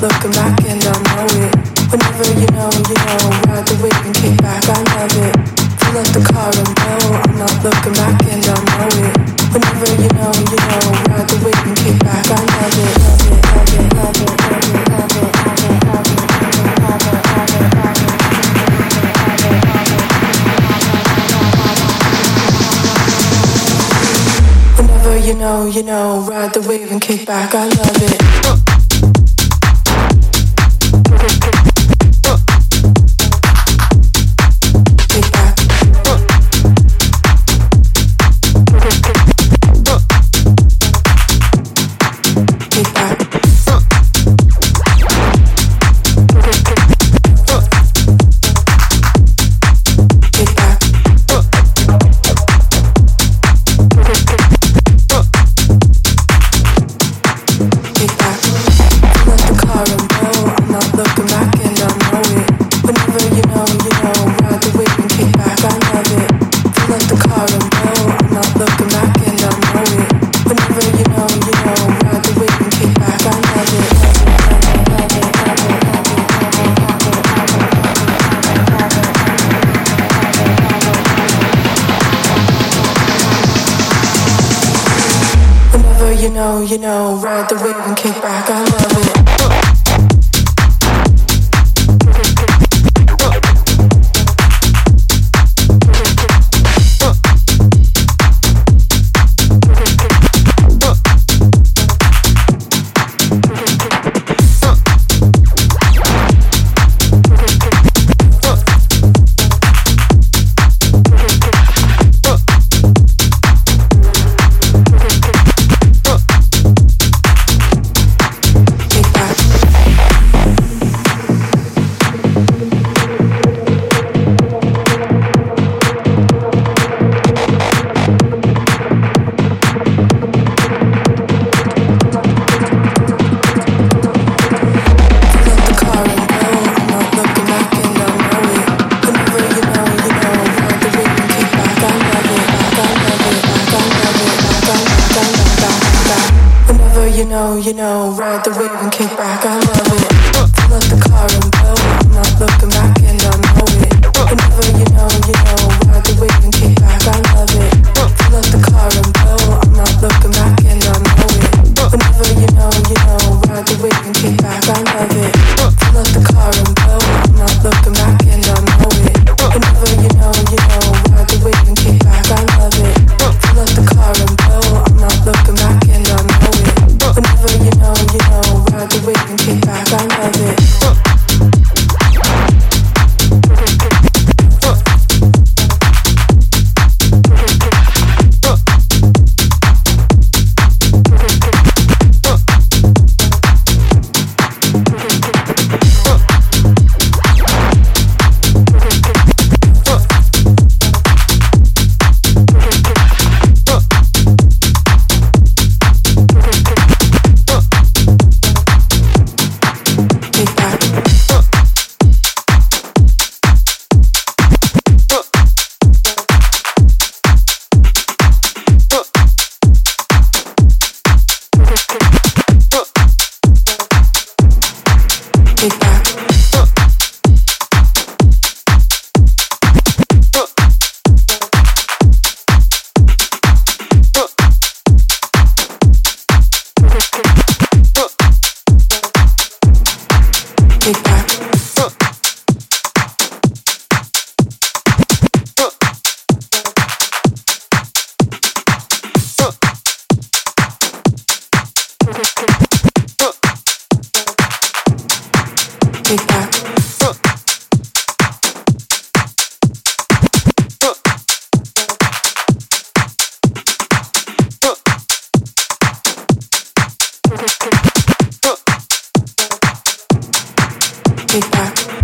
Looking back and I know it. Whenever you know, you know. Ride the wave and kick back, I love it. Fill up the car and. I'm not looking back and I know it. Whenever you know, you know. Ride the wave and kick back, I love it. You know, you know, ride the wave and kick back. I love it. you know, you know, ride the wave and kick back, I love it. you know, ride the wave and kick take that. Take that.